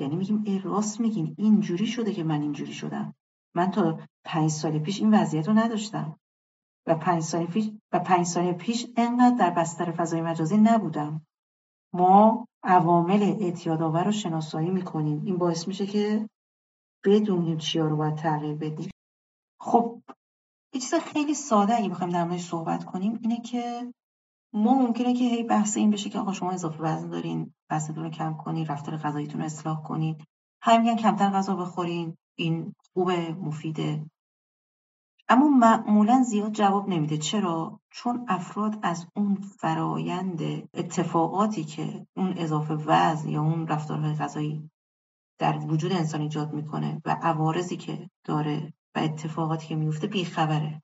یعنی میگیم ای راست میگین اینجوری شده که من اینجوری شدم. من تا پنج سال پیش این وضعیت رو نداشتم. و پنج سال پیش و پنج سال پیش انقدر در بستر فضای مجازی نبودم. ما عوامل اعتیادآور رو شناسایی می‌کنیم. این باعث میشه که بدونیم چیا رو باید تغییر بدیم. خب یه چیز خیلی ساده اگه بخوایم در صحبت کنیم اینه که ما ممکنه که هی بحث این بشه که آقا شما اضافه وزن دارین وزنتون رو کم کنید رفتار غذاییتون رو اصلاح کنید هم میگن کمتر غذا بخورین این خوبه مفیده. اما معمولا زیاد جواب نمیده. چرا؟ چون افراد از اون فرایند اتفاقاتی که اون اضافه وزن یا اون رفتارهای غذایی در وجود انسان ایجاد می‌کنه و عوارضی که داره و اتفاقاتی که میفته بیخبره.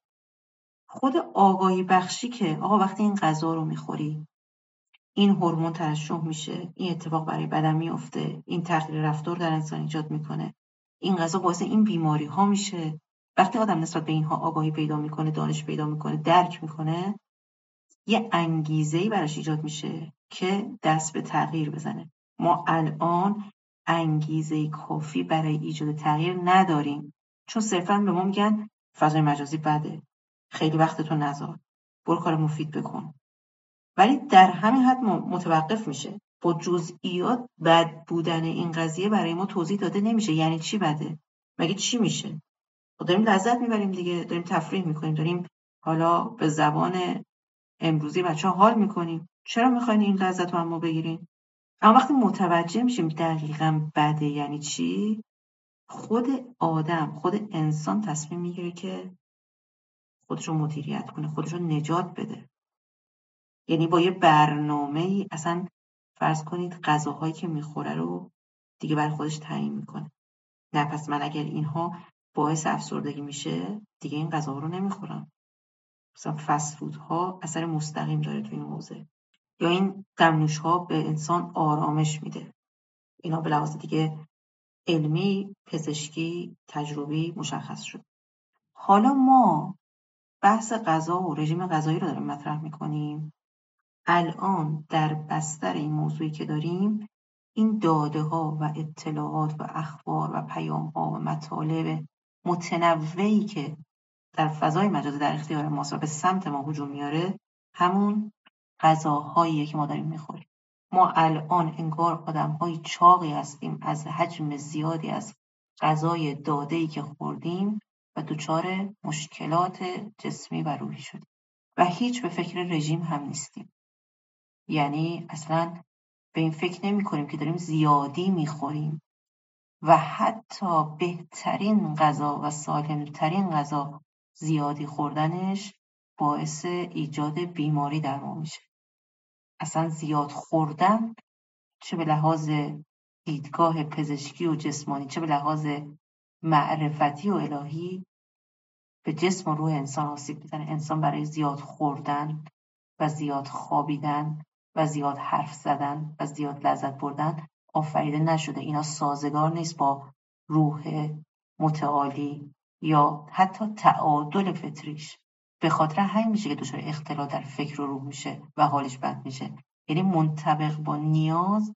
خود آگاهی بخشی که آقا وقتی این غذا رو می‌خوری این هورمون ترشح میشه این اتفاق برای بدن میفته این تغییر رفتار در انسان ایجاد می‌کنه. این غذا باعث این بیماری ها میشه. وقتی آدم نسبت به اینها آگاهی پیدا می‌کنه دانش پیدا می‌کنه درک می‌کنه یه انگیزه ای براش ایجاد میشه که دست به تغییر بزنه. ما الان انگیزه کافی برای ایجاد تغییر نداریم. چون صرفا به ما میگن فضای مجازی بده. خیلی وقت تو نذار. برو کار مفید بکن. ولی در همین حد متوقف میشه. با جزئیات بد بودن این قضیه برای ما توضیح داده نمیشه. یعنی چی بده؟ مگه چی میشه؟ داریم لذت می‌بریم دیگه. داریم تفریح می‌کنیم. داریم حالا به زبان امروزی بچه ها حال می‌کنیم. چرا می‌خواین این لذت رو ما بگیریم اما وقتی متوجه میشیم دقیقا بده یعنی چی خود آدم خود انسان تصمیم می‌گیره که خودش رو مدیریت کنه خودش رو نجات بده. یعنی با یه برنامه ای اصلا فرض کنید غذاهایی که می‌خوره رو دیگه بر خودش تعیین می‌کنه. نه پس من اگر اینها باعث افسردگی میشه دیگه این غذا رو نمی‌خورم. مثلا فست ها اثر مستقیم داره تو این حوزه. یا این دمنوش ها به انسان آرامش میده. اینا به لحاظ دیگه علمی پزشکی تجربی مشخص شد حالا ما بحث غذا و رژیم غذایی رو داریم مطرح می‌کنیم. الان در بستر این موضوعی که داریم این داده ها و اطلاعات و اخبار و پیام ها و مطالب متنوعی که در فضای مجازی در اختیار ما به سمت ما هجوم میاره همون غذاهاییه که ما داریم می‌خوریم. ما الان انگار های چاقی هستیم از حجم زیادی از غذای داده که خوردیم و دچار مشکلات جسمی و روحی شدیم. و هیچ به فکر رژیم هم نیستیم. یعنی اصلا به این فکر نمی کنیم که داریم زیادی می‌خوریم و حتی بهترین غذا و سالمترین غذا زیادی خوردنش باعث ایجاد بیماری در ما میشه. اصلا زیاد خوردن چه به لحاظ دیدگاه پزشکی و جسمانی چه به لحاظ معرفتی و الهی به جسم و روح انسان آسیب می‌زنه. انسان برای زیاد خوردن و زیاد خوابیدن و زیاد حرف زدن و زیاد لذت بردن آفریده نشده. اینا سازگار نیست با روح متعالی یا حتی تعادل فطریش. به خاطر همین میشه که دچار اختلال در فکر و روح میشه و حالش بد میشه. یعنی منطبق با نیاز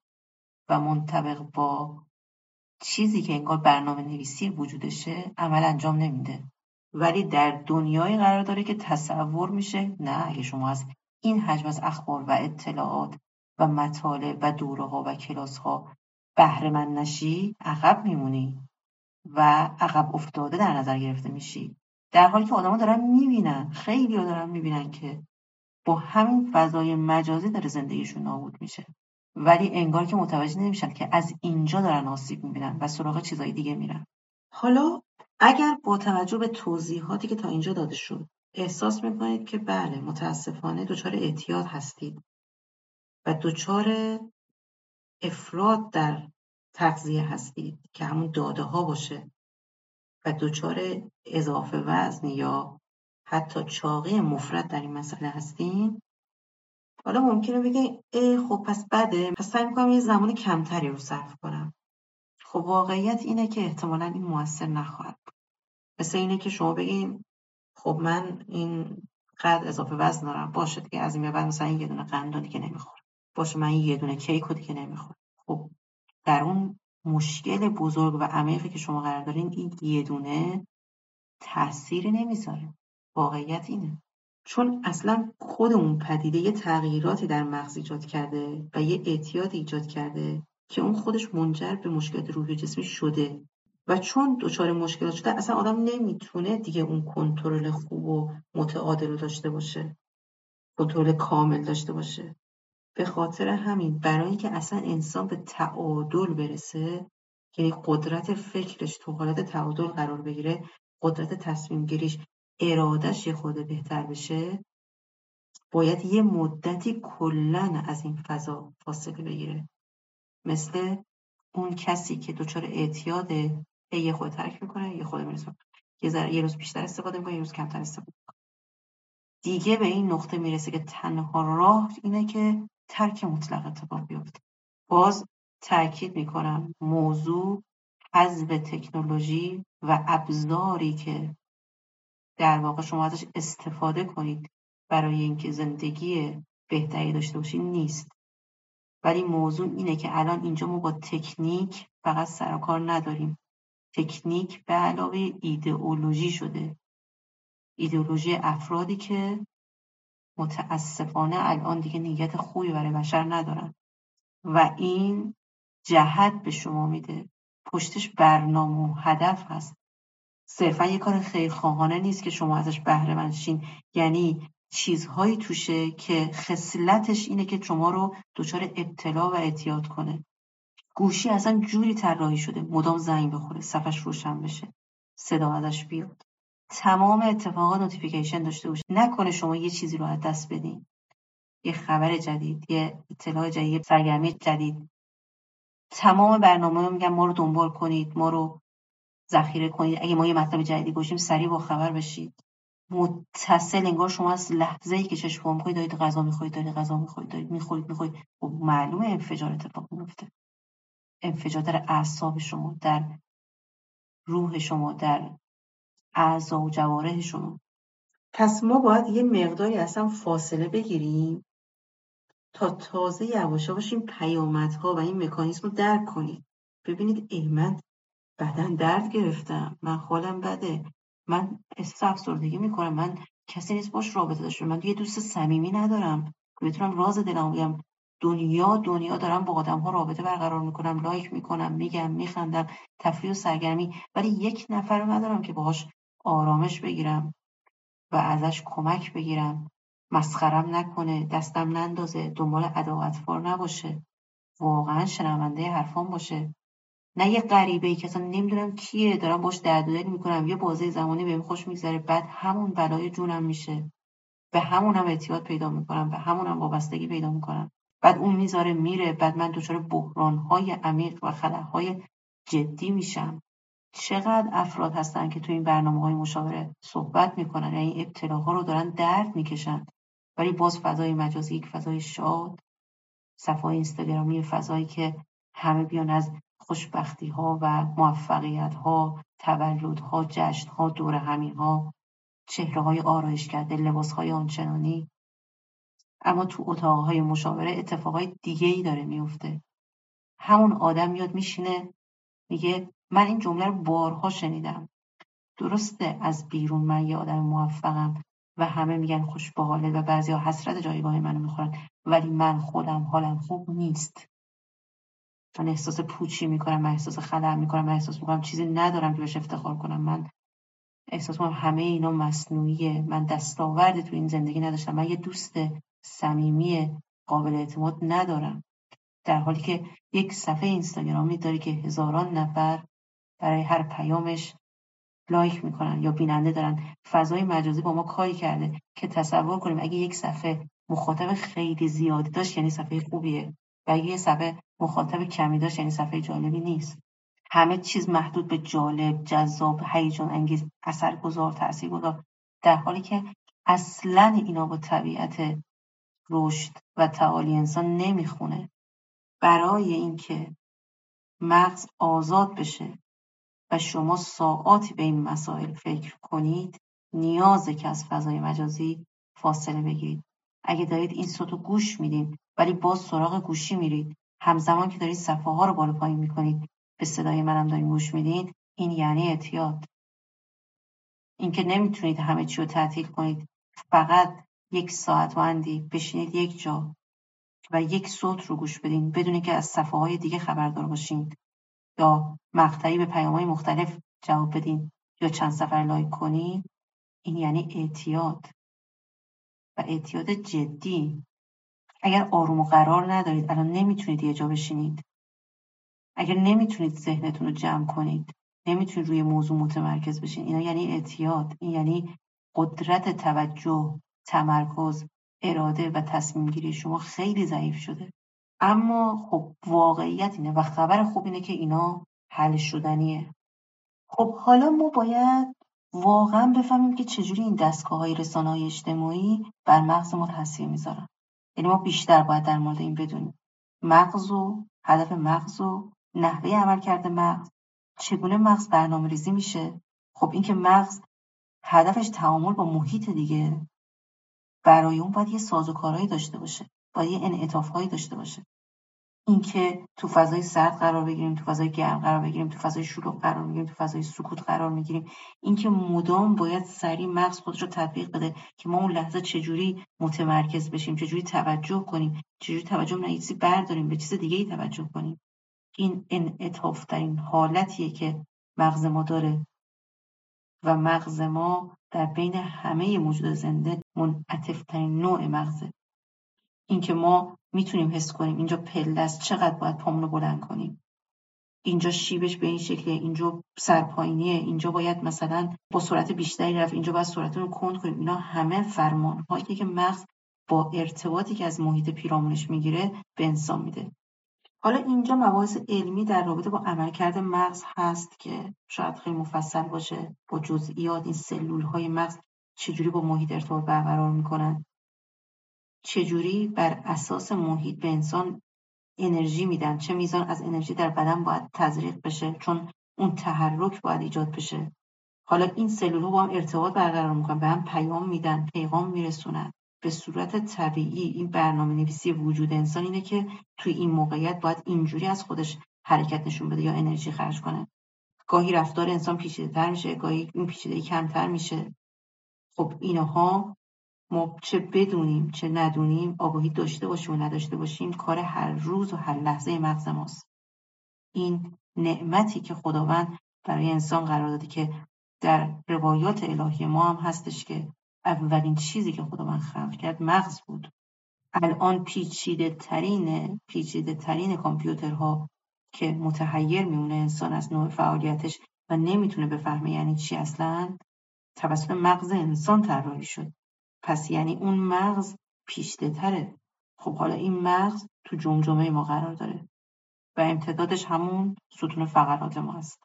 و منطبق با چیزی که انگار برنامه نویسی وجودشه عمل انجام نمیده. ولی در دنیای قرار داره که تصور میشه نه اگه شما از این حجم از اخبار و اطلاعات و مطالب و دوره ها و کلاس ها بهره نشی عقب میمونی و عقب افتاده در نظر گرفته میشی. در حالی که آدما دارن می‌بینن خیلی دارن می‌بینن که با همین فضای مجازی داره زندگیشون نابود میشه. ولی انگار که متوجه نمیشن که از اینجا دارن آسیب می‌بینن و سراغ چیزای دیگه میرن. حالا اگر با توجه به توضیحاتی که تا اینجا داده شد احساس می‌کنید که بله متاسفانه دچار اعتیاد هستید و دچار افراد در تغذیه هستید که همون داده ها باشه و دچار اضافه وزن یا حتی چاقی مفرد در این مسئله هستیم حالا ممکنه ای خب پس بده پس سعی می‌کنم یه زمان کمتری رو صرف کنم. خب واقعیت اینه که احتمالا این موثر نخواهد بود. مثل اینه که شما بگین خب من این قد اضافه وزن دارم. باشه دیگه از این بعد مثلا یه دونه قندو دیگه نمی‌خورم. باشه من یه دونه کیک دیگه نمی‌خورم. خب در اون مشکل بزرگ و عمیقی که شما قرار دارین این یه دونه تأثیری نمی‌ذاره. واقعیت اینه. چون اصلا خود اون پدیده یه تغییراتی در مغز ایجاد کرده و یه اعتیاد ایجاد کرده که اون خودش منجر به مشکلات روحی و جسمی شده. و چون دچار مشکلات شده اصلا آدم نمی‌تونه دیگه اون کنترل خوب و متعادل داشته باشه. کنترل کامل داشته باشه. به خاطر همین برای اینکه اصلا انسان به تعادل برسه یعنی قدرت فکرش تو حالت تعادل قرار بگیره قدرت تصمیم گیریش ارادش یه خود بهتر بشه. باید یه مدتی کلا از این فضا فاصله بگیره. مثل اون کسی که دچار اعتیاده یه خود ترک می‌کنه یه خود می‌رسه. یه ذره یه روز بیشتر استفاده می‌کنه یه روز کمتر استفاده می‌کنه. دیگه به این نقطه می‌رسه که تنها راه اینه که ترک مطلق اتفاق بیفته. باز تاکید می‌کنم موضوع حذف تکنولوژی و ابزاری که در واقع شما ازش استفاده کنید برای اینکه زندگی بهتری داشته باشید نیست. ولی موضوع اینه که الان اینجا ما با تکنیک فقط سر کار نداریم. تکنیک به علاوه ایدئولوژی شده. ایدئولوژی افرادی که متاسفانه الان دیگه نیت خوبی برای بشر ندارن. و این جهت به شما میده. پشتش برنامه و هدف هست. صرفا یه کار خیرخواهانه نیست که شما ازش بهره مند یعنی چیزهایی توشه که خصلتش اینه که شما رو دچار ابتلا و اعتیاد کنه. گوشی اصلا جوری طراحی شده مدام زنگ بخوره صفش روشن بشه صدا ازش بیاد. تمام اتفاقات notification داشته باشه. نکنه شما یه چیزی رو از دست بدین. یه خبر جدید یه اطلاع جدید سرگرمی جدید. تمام برنامه میگن ما رو دنبال کنید ما رو ذخیره کنید. اگه ما یه مطلب جدیدی گذاشتیم سریع با خبر بشید. متصل انگار شما از لحظه ای که چشم می‌کنید دارید غذا می‌خورید دارید غذا می‌خورید دارید می‌خورید می‌خورید. خب معلومه انفجار اتفاق میفته انفجار در اعصاب شما در روح شما در اعضا و جوارح شما. پس ما باید یه مقداری اصلا فاصله بگیریم تا تازه یواش یواش این پیامدها و این مکانیزم رو درک کنیم. ببینید ای بدن درد گرفتم. من خودم بده. من احساس افسردگی می‌کنم. من کسی نیست باش رابطه داشته من یه دوست صمیمی ندارم. که بتونم راز دلم بگم. دنیا دنیا دارم با آدم ها رابطه برقرار می‌کنم لایک می‌کنم میگم میخندم تفریح و سرگرمی. ولی یک نفر ندارم که باهاش آرامش بگیرم و ازش کمک بگیرم. مسخرم نکنه دستم نندازه دنبال عداوتفار نباشه. واقعا شنونده حرفان باشه. نه یه غریبه ای که اصلا نمی‌دونم کیه دارم باش درد و می‌کنم. یه بازه زمانی بهم خوش میگذره بعد همون بلای جونم میشه. به همون هم اعتیاد پیدا می‌کنم به همون هم وابستگی پیدا می‌کنم. بعد اون می‌ذاره میره بعد من دچار بحرانهای عمیق و خلاهای جدی میشم. چقدر افراد هستن که تو این برنامه های مشاوره صحبت می‌کنن یعنی ابتلاها رو دارن درد می‌کشن. ولی باز فضای مجازی یک فضای شاد صفای اینستاگرامی فضایی که همه بیان از خوشبختی ها و موفقیت ها تولد ها جشن ها دور همی ها چهره های آرایش کرده لباس های آنچنانی. اما تو اتاقهای مشاوره اتفاقای دیگه ای داره میفته همون آدم میاد میشینه میگه من این جمله رو بارها شنیدم. درسته از بیرون من یه آدم موفقم و همه میگن خوش حاله و بعضیا حسرت جایگاه منو می‌خورن ولی من خودم حالم خوب نیست. من احساس پوچی می‌کنم من احساس خلع می‌کنم من احساس می‌کنم چیزی ندارم که بهش افتخار کنم. من احساس می‌کنم همه اینا مصنوعیه. من دستاوردی تو این زندگی نداشتم. من یه دوست صمیمی قابل اعتماد ندارم. در حالی که یک صفحه اینستاگرامی داری که هزاران نفر برای هر پیامش لایک می‌کنن یا بیننده دارن. فضای مجازی با ما کاری کرده که تصور کنیم اگه یک صفحه مخاطب خیلی زیادی داشت یعنی صفحه خوبیه. و اگه یه صفحه مخاطب کمی داشت یعنی صفحه جالبی نیست. همه چیز محدود به جالب جذاب هیجان انگیز اثرگذار تاثیرگذار در حالی که اصلا اینا با طبیعت رشد و تعالی انسان نمی‌خونه. برای اینکه مغز آزاد بشه و شما ساعاتی به این مسائل فکر کنید نیازه که از فضای مجازی فاصله بگیرید. اگه دارید این صوت گوش میدین ولی باز سراغ گوشی میرید. همزمان که دارید صفحه ها رو بالا پایین می‌کنید. به صدای منم دارین گوش میدین. این یعنی اعتیاد. اینکه نمی‌تونید همه چی رو تعطیل کنید. فقط یک ساعت و اندی بشینید یک جا و یک صوت رو گوش بدین. بدون که از صفحه های دیگه خبردار باشین. یا مقطعی به پیام های مختلف جواب بدین. یا چند سفر لایک کنین. این یعنی اعتیاد. و اعتیاد جدی. اگر آروم و قرار ندارید الان نمی‌تونید یه جا بشینید. اگر نمی‌تونید ذهنتون رو جمع کنید نمی‌تونید روی موضوع متمرکز بشین. اینا یعنی اعتیاد این یعنی قدرت توجه تمرکز اراده و تصمیم گیری شما خیلی ضعیف شده. اما خب واقعیت اینه و خبر خوب اینه که اینا حل شدنیه. خب حالا ما باید واقعا بفهمیم که چجوری این دستگاه های رسانه های اجتماعی بر مغز ما تاثیر می‌ذارن. یعنی ما بیشتر باید در مورد این بدونیم. مغز و هدف مغز و نحوه عمل کرده مغز. چگونه مغز برنامه ریزی میشه؟ خب اینکه مغز هدفش تعامل با محیط دیگه. برای اون باید یه سازوکارهایی داشته باشه. باید یه انعطافهایی داشته باشه. اینکه تو فضای سرد قرار بگیریم تو فضای گرم قرار بگیریم تو فضای شلوغ قرار می‌گیریم تو فضای سکوت قرار می‌گیریم. اینکه مدام باید سریع مغز خودش رو تطبیق بده که ما اون لحظه چجوری متمرکز بشیم چجوری توجه کنیم چجوری توجه نه چیزی برداریم به چیز دیگه ای توجه کنیم. این انعطاف ترین حالتیه که مغز ما داره و مغز ما در بین همه موجود زنده منعطفترین نوع مغزه. اینکه ما می‌تونیم حس کنیم اینجا پله است چقدر باید پامون رو بلند کنیم. اینجا شیبش به این شکلیه اینجا سرپایینیه اینجا باید مثلا با سرعت بیشتری رفت اینجا باید سرعت رو کند کنیم. اینا همه فرمان هایی که مغز با ارتباطی که از محیط پیرامونش می‌گیره به انسان میده. حالا اینجا مباحث علمی در رابطه با عملکرد مغز هست که شاید خیلی مفصل باشه با جزئیات این سلول های مغز چجوری با محیط ارتباط برقرار می‌کنن. چجوری بر اساس محیط به انسان انرژی میدن؟ چه میزان از انرژی در بدن باید تزریق بشه چون اون تحرک باید ایجاد بشه؟ حالا این سلول با هم ارتباط برقرار می‌کنن به هم پیام میدن پیغام میرسونن. به صورت طبیعی این برنامه نویسی وجود انسان اینه که توی این موقعیت باید اینجوری از خودش حرکت نشون بده یا انرژی خرج کنه. گاهی رفتار انسان پیچیده تر میشه گاهی این پیچیده کمتر میشه. خب اینها ما چه بدونیم چه ندونیم آگاهی داشته باشیم و نداشته باشیم کار هر روز و هر لحظه مغز ماست. این نعمتی که خداوند برای انسان قرار داده که در روایات الهی ما هم هستش که اولین چیزی که خداوند خلق کرد مغز بود. الان پیچیده ترین پیچیده ترین کامپیوترها که متحیر میمونه انسان از نوع فعالیتش و نمی‌تونه بفهمه یعنی چی اصلا توسط مغز انسان طراحی شد. پس یعنی اون مغز پیشده تره خب حالا این مغز تو جمجمه ما قرار داره و امتدادش همون ستون فقرات ما هست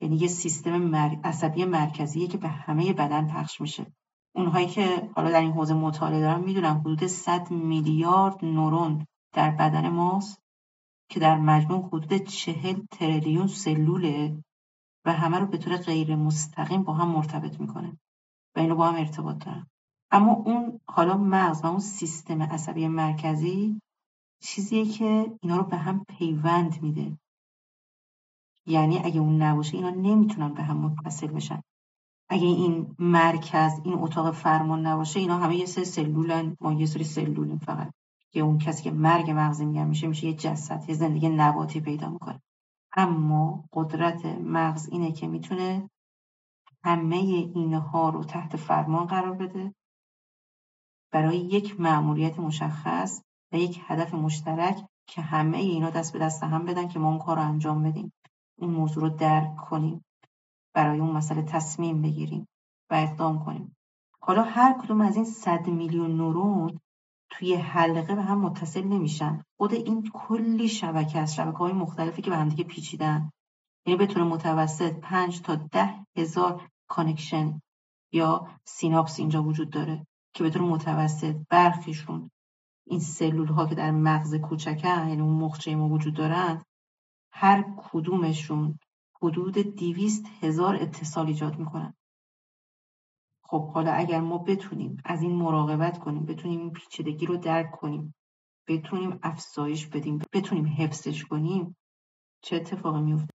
یعنی یه سیستم عصبی مرکزیه که به همه بدن پخش میشه. اونهایی که حالا در این حوزه مطالعه دارن می‌دونن حدود 100 میلیارد نورون در بدن ماست که در مجموع حدود چهل تریلیون سلوله و همه رو به طور غیر مستقیم با هم مرتبط می‌کنه و اینو با هم ارتباط دارن. اما اون حالا مغز و اون سیستم عصبی مرکزی چیزیه که اینا رو به هم پیوند میده. یعنی اگه اون نباشه اینا نمی‌تونن به هم متصل بشن. اگه این مرکز این اتاق فرمان نباشه اینا همه یه سری سلولن ما یه سری سلولیم فقط. که اون کسی که مرگ مغزی میگن میشه میشه یه جسد یه زندگی نباتی پیدا می‌کنه. اما قدرت مغز اینه که می‌تونه همه اینها رو تحت فرمان قرار بده. برای یک مأموریت مشخص و یک هدف مشترک که همه اینا دست به دست هم بدن که ما اون کار رو انجام بدیم. اون موضوع رو درک کنیم. برای اون مسئله تصمیم بگیریم و اقدام کنیم. حالا هر کدوم از این صد میلیون نورون توی حلقه به هم متصل نمیشن. خود این کلی شبکه از شبکه های مختلفی که به هم دیگه پیچیدن. یعنی بتونه متوسط پنج تا ده هزار connection یا سیناپس اینجا وجود داره. که به طور متوسط برخیشون این سلول ها که در مغز کوچکن یعنی اون مخچه ما وجود دارن هر کدومشون حدود دیویست هزار اتصال ایجاد می‌کنن. خب حالا اگر ما بتونیم از این مراقبت کنیم بتونیم این پیچیدگی رو درک کنیم بتونیم افزایش بدیم بتونیم حفظش کنیم چه اتفاقی میفته